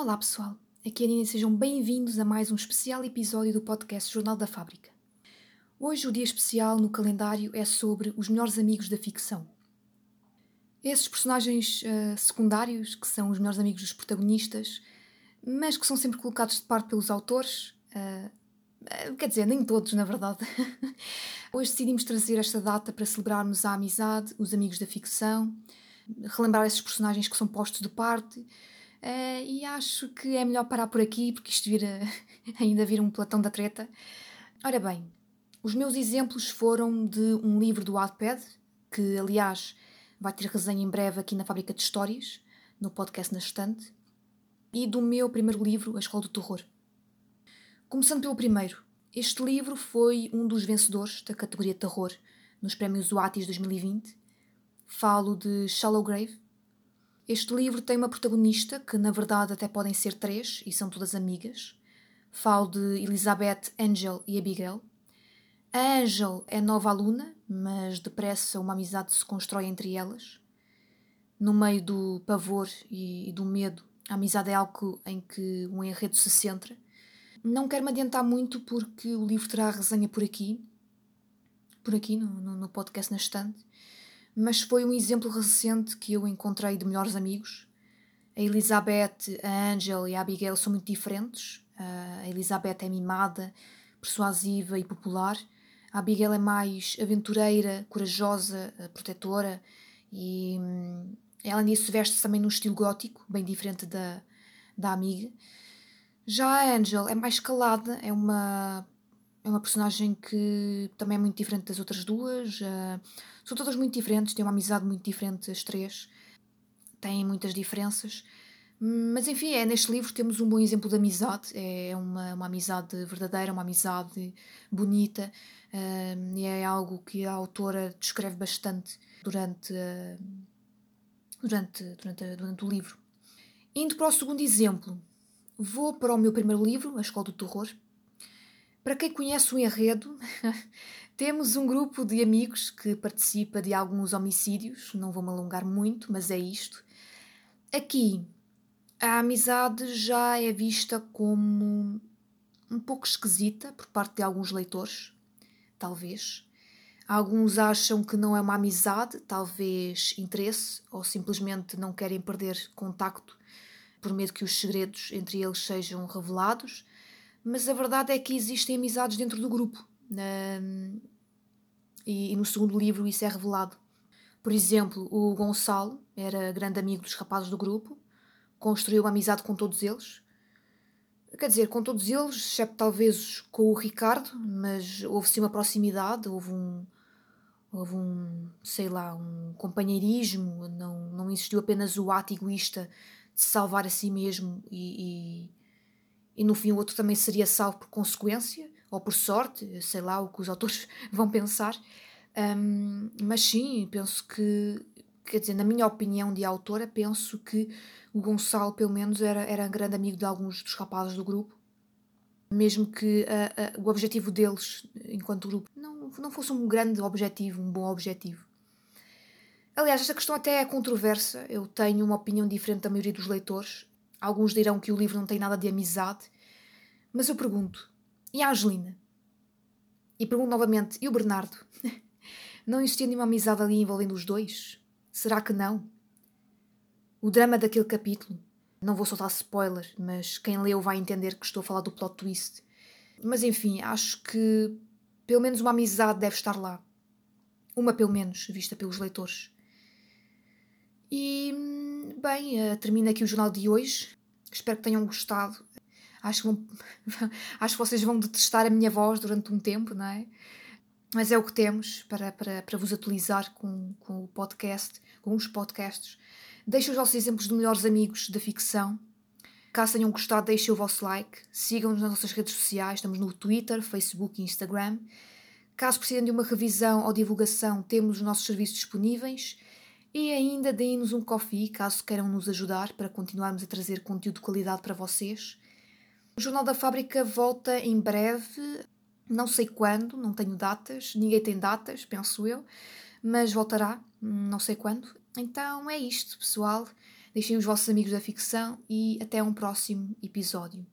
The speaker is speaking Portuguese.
Olá pessoal, aqui é a Nina e sejam bem-vindos a mais um especial episódio do podcast Jornal da Fábrica. Hoje o dia especial no calendário é sobre os melhores amigos da ficção. Esses personagens uh, secundários, que são os melhores amigos dos protagonistas, mas que são sempre colocados de parte pelos autores, uh, quer dizer, nem todos, na verdade. Hoje decidimos trazer esta data para celebrarmos a amizade, os amigos da ficção, relembrar esses personagens que são postos de parte Uh, e acho que é melhor parar por aqui, porque isto vira, ainda vira um platão da treta. Ora bem, os meus exemplos foram de um livro do Wattpad, que aliás vai ter resenha em breve aqui na Fábrica de Histórias, no podcast na estante, e do meu primeiro livro, A Escola do Terror. Começando pelo primeiro, este livro foi um dos vencedores da categoria Terror nos prémios Wattis 2020. Falo de Shallow Grave, este livro tem uma protagonista que, na verdade, até podem ser três e são todas amigas. Falo de Elizabeth, Angel e Abigail. A Angel é nova aluna, mas depressa uma amizade se constrói entre elas. No meio do pavor e do medo, a amizade é algo em que um enredo se centra. Não quero me adiantar muito porque o livro terá a resenha por aqui, por aqui no, no, no podcast na estante mas foi um exemplo recente que eu encontrei de melhores amigos. A Elizabeth, a Angel e a Abigail são muito diferentes. A Elizabeth é mimada, persuasiva e popular. A Abigail é mais aventureira, corajosa, eh, protetora e, hum, além disso, veste-se também num estilo gótico, bem diferente da, da amiga. Já a Angel é mais calada, é uma é uma personagem que também é muito diferente das outras duas. Uh, são todas muito diferentes, têm uma amizade muito diferente, as três. Têm muitas diferenças. Mas enfim, é, neste livro temos um bom exemplo de amizade. É uma, uma amizade verdadeira, uma amizade bonita. Uh, e é algo que a autora descreve bastante durante, uh, durante, durante, durante o livro. Indo para o segundo exemplo, vou para o meu primeiro livro, A Escola do Terror, para quem conhece o enredo, temos um grupo de amigos que participa de alguns homicídios, não vou me alongar muito, mas é isto. Aqui, a amizade já é vista como um pouco esquisita por parte de alguns leitores, talvez. Alguns acham que não é uma amizade, talvez interesse, ou simplesmente não querem perder contacto por medo que os segredos entre eles sejam revelados mas a verdade é que existem amizades dentro do grupo. E, e, no segundo livro isso é revelado. Por exemplo, o Gonçalo era grande amigo dos rapazes do grupo, construiu amizade com todos eles. Quer dizer, com todos eles, exceto talvez com o Ricardo, mas houve sim uma proximidade, houve um, houve um, sei lá, um companheirismo, não, não existiu apenas o ato egoísta de salvar a si mesmo e, e e no fim o outro também seria salvo por consequência ou por sorte, sei lá o que os autores vão pensar. Um, mas sim, penso que, quer dizer, na minha opinião de autora, penso que o Gonçalo, pelo menos, era, era grande amigo de alguns dos rapazes do grupo, mesmo que uh, uh, o objetivo deles, enquanto grupo, não, não fosse um grande objetivo, um bom objetivo. Aliás, esta questão até é controversa. Eu tenho uma opinião diferente da maioria dos leitores. Alguns dirão que o livro não tem nada de amizade, mas eu pergunto: e a Angelina? E pergunto novamente: e o Bernardo? não existia nenhuma amizade ali envolvendo os dois? Será que não? O drama daquele capítulo. Não vou soltar spoiler, mas quem leu vai entender que estou a falar do plot twist. Mas enfim, acho que pelo menos uma amizade deve estar lá. Uma, pelo menos, vista pelos leitores. E, bem, uh, termina aqui o jornal de hoje. Espero que tenham gostado. Acho que, vão, acho que vocês vão detestar a minha voz durante um tempo, não é? Mas é o que temos para, para, para vos atualizar com, com o podcast, com os podcasts. Deixem os vossos exemplos de melhores amigos da ficção. Caso tenham gostado, deixem o vosso like. Sigam-nos nas nossas redes sociais. Estamos no Twitter, Facebook e Instagram. Caso precisem de uma revisão ou divulgação, temos os nossos serviços disponíveis. E ainda deem-nos um coffee caso queiram nos ajudar para continuarmos a trazer conteúdo de qualidade para vocês. O Jornal da Fábrica volta em breve, não sei quando, não tenho datas, ninguém tem datas, penso eu, mas voltará, não sei quando. Então é isto, pessoal. deixem os vossos amigos da ficção e até um próximo episódio.